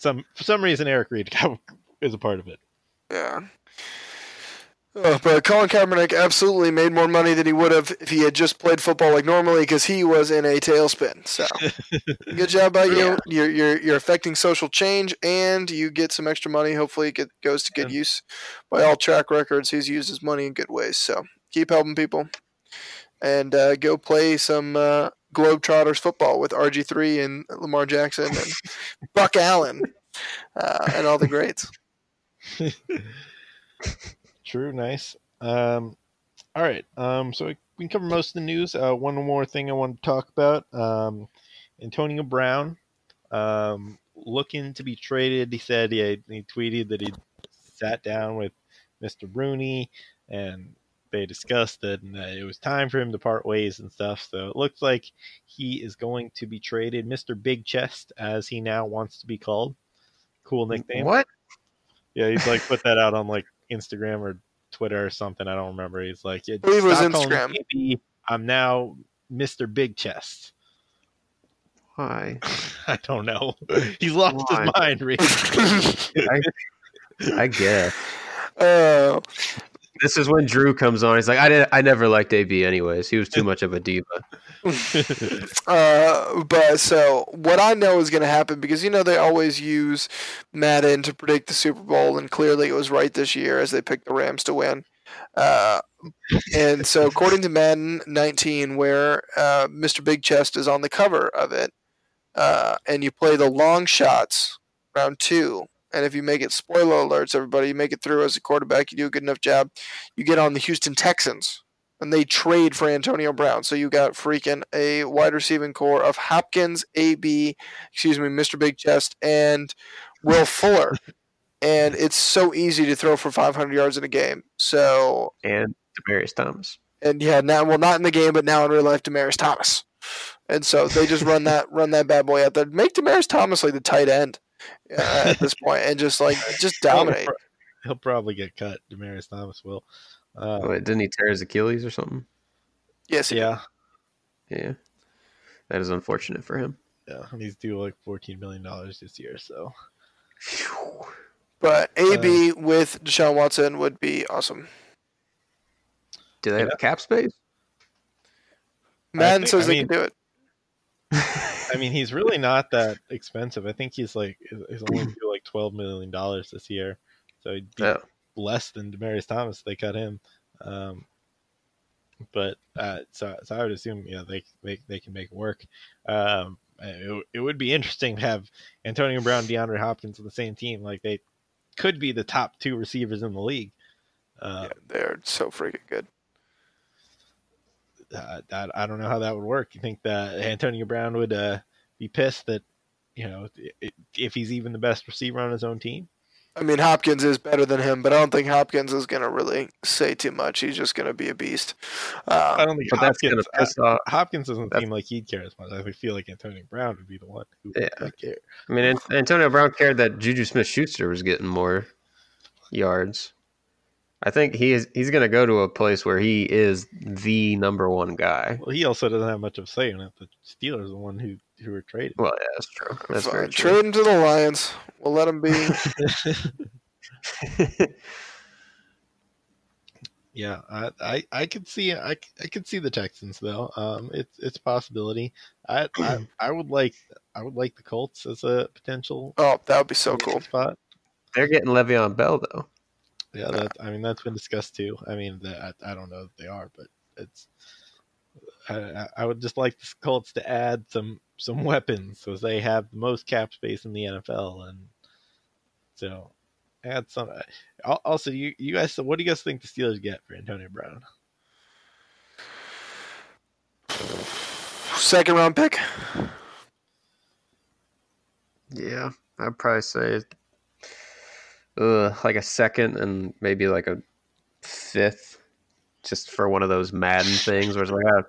some for some reason Eric Reid is a part of it. Yeah. Oh, but Colin Kaepernick absolutely made more money than he would have if he had just played football like normally because he was in a tailspin. So, good job by you. You're, you're you're affecting social change, and you get some extra money. Hopefully, it get, goes to good Yeah. use. By all track records, he's used his money in good ways. So, keep helping people, and uh, go play some uh, Globetrotters football with RG three and Lamar Jackson and Buck Allen uh, and all the greats. True, nice. Um, All right. Um, so we can cover most of the news. Uh, one more thing I want to talk about. Um, Antonio Brown, um, looking to be traded. He said he, he tweeted that he sat down with Mr. Rooney and they discussed it and it was time for him to part ways and stuff. So it looks like he is going to be traded. Mr. Big Chest, as he now wants to be called. Cool nickname. What? Yeah, he's like put that out on like Instagram or Twitter or something. I don't remember. He's like, yeah, it was stop calling me Instagram. I'm now Mr. Big Chest. Why? I don't know. He's lost Why? his mind, Reed. I guess. Uh, This is when Drew comes on. He's like, I did. I never liked AB anyways. He was too much of a diva. uh, but so what I know is going to happen because you know they always use Madden to predict the Super Bowl, and clearly it was right this year as they picked the Rams to win. Uh, and so according to Madden 19, where uh, Mr. Big Chest is on the cover of it, uh, and you play the long shots round two. And if you make it spoiler alerts, everybody, you make it through as a quarterback, you do a good enough job, you get on the Houston Texans and they trade for Antonio Brown. So you got freaking a wide receiving corps of Hopkins, AB, excuse me, Mr. Big Chest, and Will Fuller. and it's so easy to throw for 500 yards in a game. So, And Demaryius Thomas. and yeah, now well, not in the game, but now in real life, Demaryius Thomas. And so they just run that run that bad boy out there. Make Demaryius Thomas like the tight end uh, at this point, and just like just dominate. He'll, probably get cut. Demaryius Thomas will. Uh, Wait, didn't he tear his Achilles or something? Yes, he yeah, Yeah. That is unfortunate for him. yeah. and He's due like fourteen million dollars this year. So But AB with Deshaun Watson would be awesome. Do they have cap space? Madden think- says I they mean- can do it. I mean, he's really not that expensive. I think he's like he's only due like twelve million dollars this year. So he'd be Yeah. less than Demaryius Thomas. if They cut him. Um, but uh, so, so I would assume yeah they they, they can make it work. Um, it, it would be interesting to have Antonio Brown, DeAndre Hopkins on the same team. Like they could be the top two receivers in the league. Uh, Yeah, they're so freaking good. Uh, that I don't know how that would work. You think that Antonio Brown would uh, be pissed that you know if he's even the best receiver on his own team? I mean, Hopkins is better than him, but I don't think Hopkins is going to really say too much. He's just going to be a beast. I Uh, don't think But that's Hopkins. gonna piss off. Hopkins doesn't that's- seem like he'd care as much. I feel like Antonio Brown would be the one who Yeah. would care. I mean, Antonio Brown cared that Juju Smith Schuster was getting more yards. I think he is. He's going to go to a place where he is the number one guy. Well, he also doesn't have much of a say in it. The Steelers are the one who who were traded. Well, yeah, that's true. That's fine. very true. Trade him to the Lions. We'll let him be. Yeah, I, I, I could see I, c- I could see the Texans though. Um, it's it's a possibility. I, I I would like I would like the Colts as a potential oh, that would be so cool. spot. They're getting Le'Veon Bell though. Yeah, uh, that I mean that's been discussed too. I mean that I, I don't know if they are, but it's I, I- I would just like the Colts to add some some weapons because they have the most cap space in the NFL, and so add some. Uh, also, you you guys, so what do you guys think the Steelers get for Antonio Brown? Second round pick. Yeah, I'd probably say, uh, like a second and maybe like a fifth, just for one of those Madden things where it's like, ah,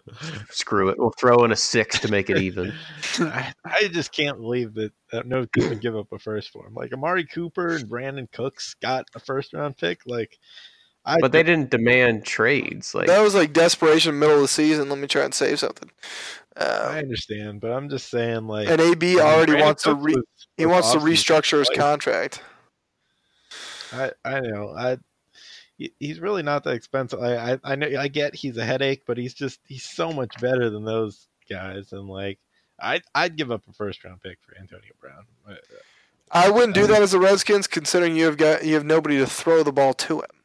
screw it, we'll throw in a six to make it even. I, I just can't believe that, that no team would give up a first for him. Like Amari Cooper and Brandin Cooks got a first round pick. Like, I But they didn't demand trades. Like, That was like desperation, middle of the season. Let me try and save something. I Uh, understand, but I'm just saying like. and AB already Brandon wants to re- was- he was wants to restructure his Like, contract. I I know I. He's really not that expensive. I, I I know I get he's a headache, but he's just he's so much better than those guys. And like I I'd give up a first round pick for Antonio Brown. Uh, I wouldn't do um, that as the Redskins, considering you have got you have nobody to throw the ball to him.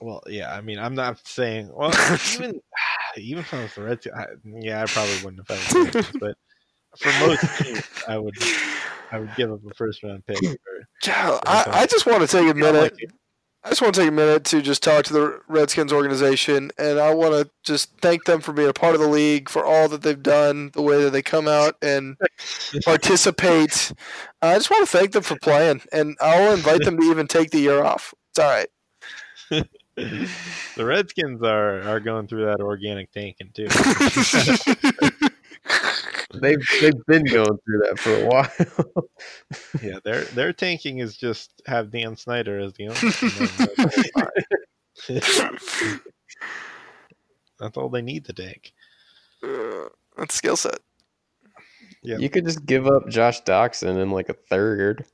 Well, yeah, I mean, I'm not saying. Well, even even if I was the Reds, I, yeah, I probably wouldn't have had but for most teams, I would I would give up a first round pick. For, I, I just want to take a minute. I just want to take a minute to just talk to the Redskins organization, and I want to just thank them for being a part of the league, for all that they've done, the way that they come out and participate. I just want to thank them for playing, and I'll invite them to even take the year off. It's all right. the Redskins are are going through that organic tanking too. They've they've been going through that for a while. yeah, their their tanking is just have Dan Snyder as the owner. That's all they need to tank. Uh, that's skill set. Yeah. You could just give up Josh Doctson in like a third.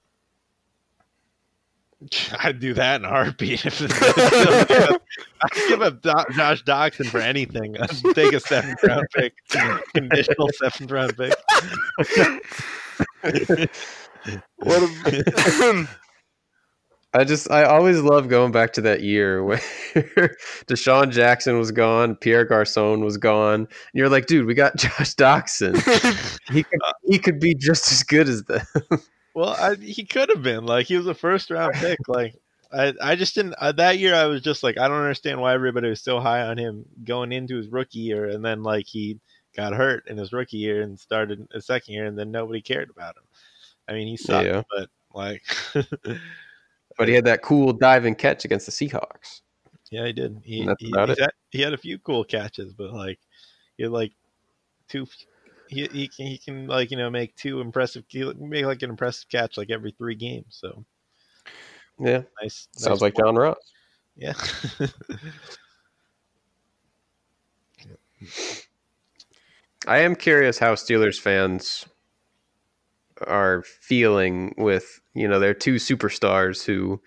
I'd do that in a heartbeat. If I'd give up Do- Josh Doctson for anything. I'd take a seventh round pick, conditional seventh round pick. What a, I just I always love going back to that year where DeSean Jackson was gone, Pierre Garcon was gone. And you're like, dude, we got Josh Doctson. he could he could be just as good as them. Well, I, he could have been like he was a first round pick. Like I, I just didn't uh, that year. I was just like I don't understand why everybody was so high on him going into his rookie year, and then like he got hurt in his rookie year and started a second year, and then nobody cared about him. I mean, he sucked, Yeah. but like, But he had that cool dive and catch against the Seahawks. yeah, he did. He That's he, about he it. had, he had a few cool catches, but like he had like two. He, he can he can like you know make two impressive make like an impressive catch like every three games. So Yeah. nice. Sounds nice like John Ross. Yeah. I am curious how Steelers fans are feeling with, you know, their two superstars who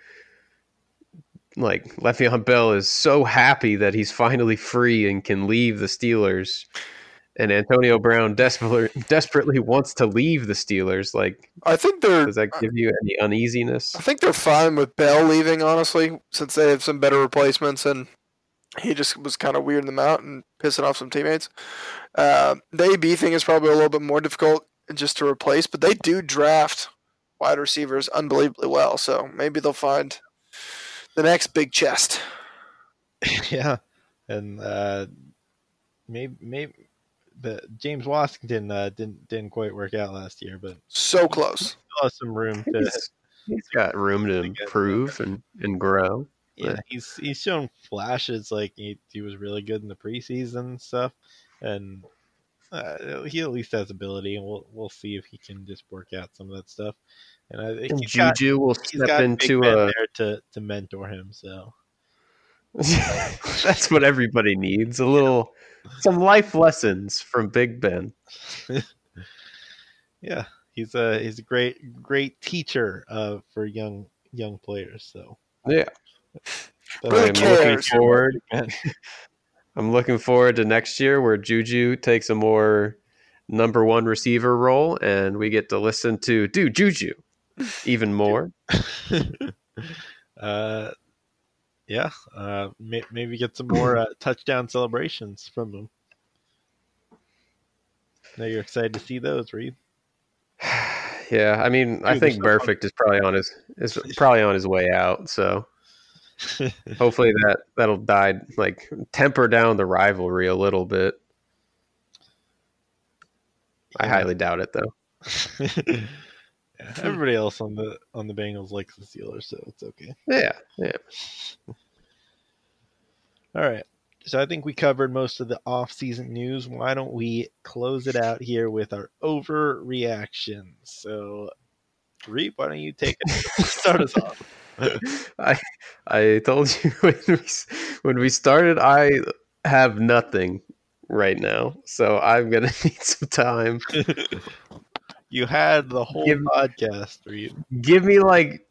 like Le'Veon Bell is so happy that he's finally free and can leave the Steelers. And Antonio Brown desperately desperately wants to leave the Steelers. Like, I think they're. does that give you any uneasiness? I think they're fine with Bell leaving, honestly, since they have some better replacements, and he just was kind of weirding them out and pissing off some teammates. Uh, the AB thing is probably a little bit more difficult just to replace, but they do draft wide receivers unbelievably well, so maybe they'll find the next big chest. yeah, and uh, maybe maybe the James Washington uh, didn't didn't quite work out last year, but So close. still has some room to. He's, he's got room to improve and, and grow. Yeah, he's he's shown flashes like he, he was really good in the preseason and stuff, and uh, he at least has ability, and we'll we'll see if he can just work out some of that stuff. And I think And he's got, Juju will step into a. there to to mentor him. So That's what everybody needs. A little, some life lessons from Big Ben. yeah, he's a he's a great great teacher uh, for young young players. So Yeah. I'm looking forward. I'm looking forward to next year where Juju takes a more number one receiver role, and we get to listen to do Juju even more. uh, yeah, uh, may, maybe get some more uh, touchdown celebrations from him. Now you're excited to see those, Reed. yeah, I mean, I think so Burfict is probably on his is probably on his way out. So hopefully that that'll die like temper down the rivalry a little bit. I highly doubt it though. Yeah, hmm. everybody else on the on the Bengals likes the Steelers, so it's okay. Yeah, yeah. All right. So I think we covered most of the off-season news. Why don't we close it out here with our overreactions? So, Reed, why don't you take it? Start us off. I I told you when we when we started I have nothing right now. So I'm going to need some time. You had the whole Give- podcast, Reed. Give me like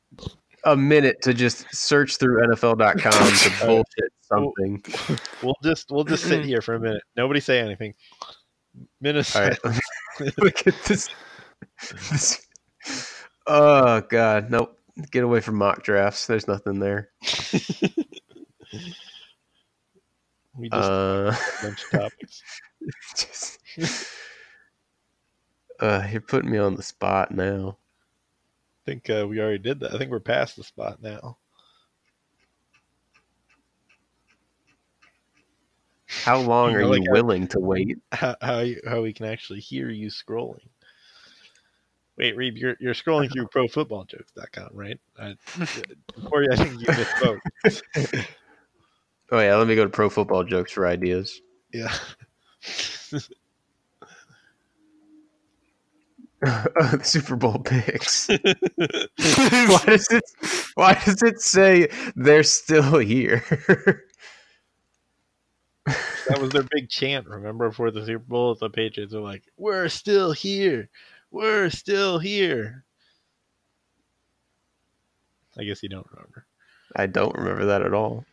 a minute to just search through nfl.com to bullshit something. We'll just we'll just sit here for a minute. Nobody say anything. All Minnesota. right. Look at this. this. Oh god, nope. Get away from mock drafts. There's nothing there. we just Uh, a bunch of topics. just, uh, you're putting me on the spot now. I think uh, we already did that. I think we're past the spot now. How long are you willing to wait? How, how, you, how we can actually hear you scrolling? Wait, Reeb, you're, you're scrolling through ProFootballJokes.com, right? I, uh, Corey, I think you misspoke. oh yeah, let me go to Pro Football Jokes for ideas. Yeah. oh, the Super Bowl picks. why does it? Why does it say they're still here? that was their big chant. Remember before the Super Bowl, the Patriots were like, "We're still here. We're still here." I guess you don't remember. I don't remember that at all.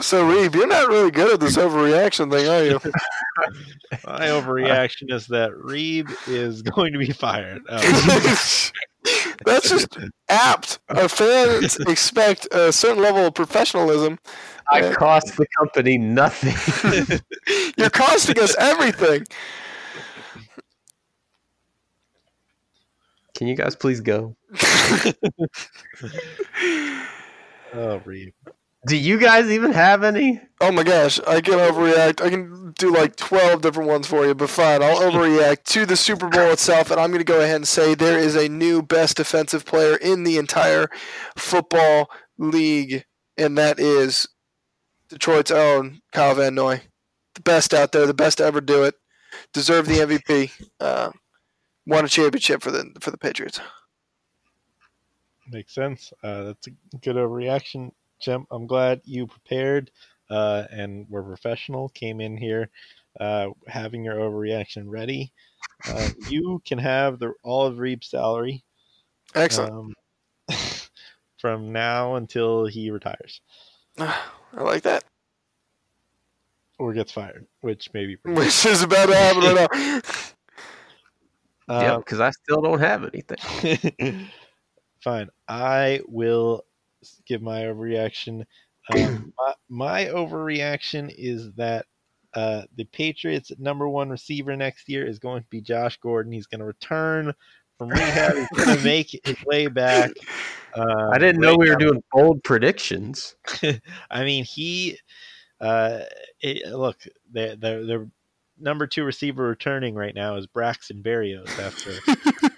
So, Reeb, you're not really good at this overreaction thing, are you? My overreaction is that Reeb is going to be fired. Oh, That's just apt. Our fans expect a certain level of professionalism. I Yeah. cost the company nothing. You're costing us everything. Can you guys please go? oh Reeb. Do you guys even have any? Oh my gosh, I can overreact. I can do like 12 different ones for you, but fine. I'll overreact to the Super Bowl itself, and I'm going to go ahead and say there is a new best defensive player in the entire football league, and that is Detroit's own Kyle Van Noy. The best out there, the best to ever do it. Deserve the MVP. Uh, won a championship for the for the Patriots. Makes sense. Uh, that's a good overreaction, Jim. I'm glad you prepared uh, and were professional. Came in here uh, having your overreaction ready. Uh, you can have the all of Reeb's salary Excellent. um, from now until he retires I like that. or gets fired, which maybe. Which is about to happen right now. yeah, Um, because I still don't have anything. Fine. I will s- give my overreaction. Um, my, my overreaction is that uh, the Patriots' number one receiver next year is going to be Josh Gordon. He's going to return from rehab. He's going to make his way back. Uh, I didn't know we were doing bold predictions. I mean, he. Uh, it, look, the the number two receiver returning right now is Braxton Berrios after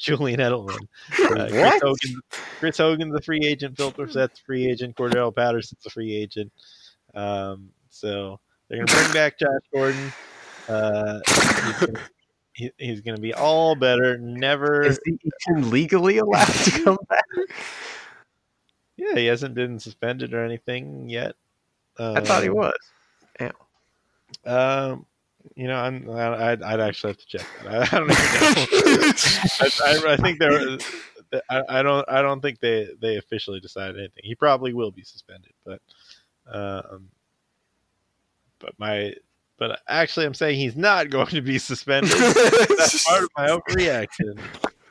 Julian Edelman. Uh, Chris, Hogan, Chris Hogan's a free agent. Phil Dorsett's a free agent. Cordarrelle Patterson's a free agent. Um, so they're gonna bring back Josh Gordon. Uh, he's gonna, he, he's gonna be all better. Never. Is he even legally allowed to come back? Yeah, he hasn't been suspended or anything yet. I thought he Um, was. Um, you know, I'm. I- I'd, I'd actually have to check that. I, I don't even know. I, I, I think there. I, I don't. I don't think they they officially decided anything. He probably will be suspended, but, um, but my. But actually, I'm saying he's not going to be suspended. That's part of my overreaction.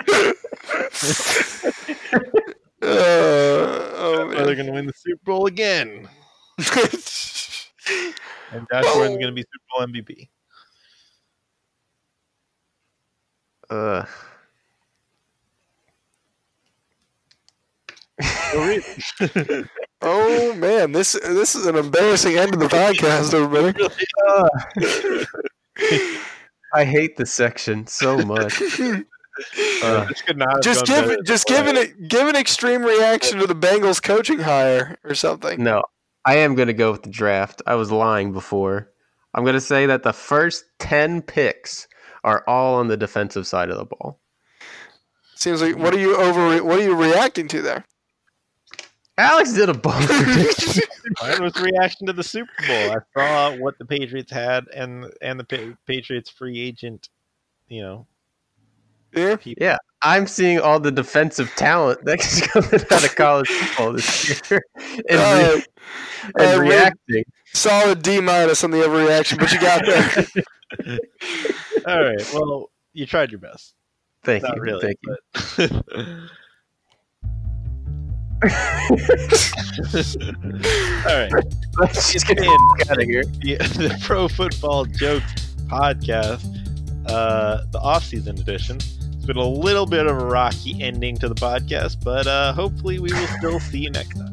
Uh, oh, They're man. going to win the Super Bowl again, and Josh Gordon's going to be Super Bowl MVP. Uh, oh man, this this is an embarrassing end to the podcast, everybody. I hate this section so much. Uh, This could not have just give better just give an give an extreme reaction to the Bengals coaching hire or something. no, I am going to go with the draft. I was lying before. I'm going to say that the first 10 picks are all on the defensive side of the ball. Seems like what are you over? What are you reacting to there? Alex did a bold prediction. Mine was reaction to the Super Bowl. I saw what the Patriots had and and the pa- Patriots free agent, you know, Yeah. people. Yeah. I'm seeing all the defensive talent that's coming out of college football this year and, Uh, re- and uh, reacting. solid D minus on the overreaction, but you got there. All right. Well, you tried your best. Thank Not you. really. Thank you. All right. Let's just get out of here. the, the Pro Football Jokes podcast, uh, the off-season edition. It's been a little bit of a rocky ending to the podcast, but uh, hopefully we will still see you next time.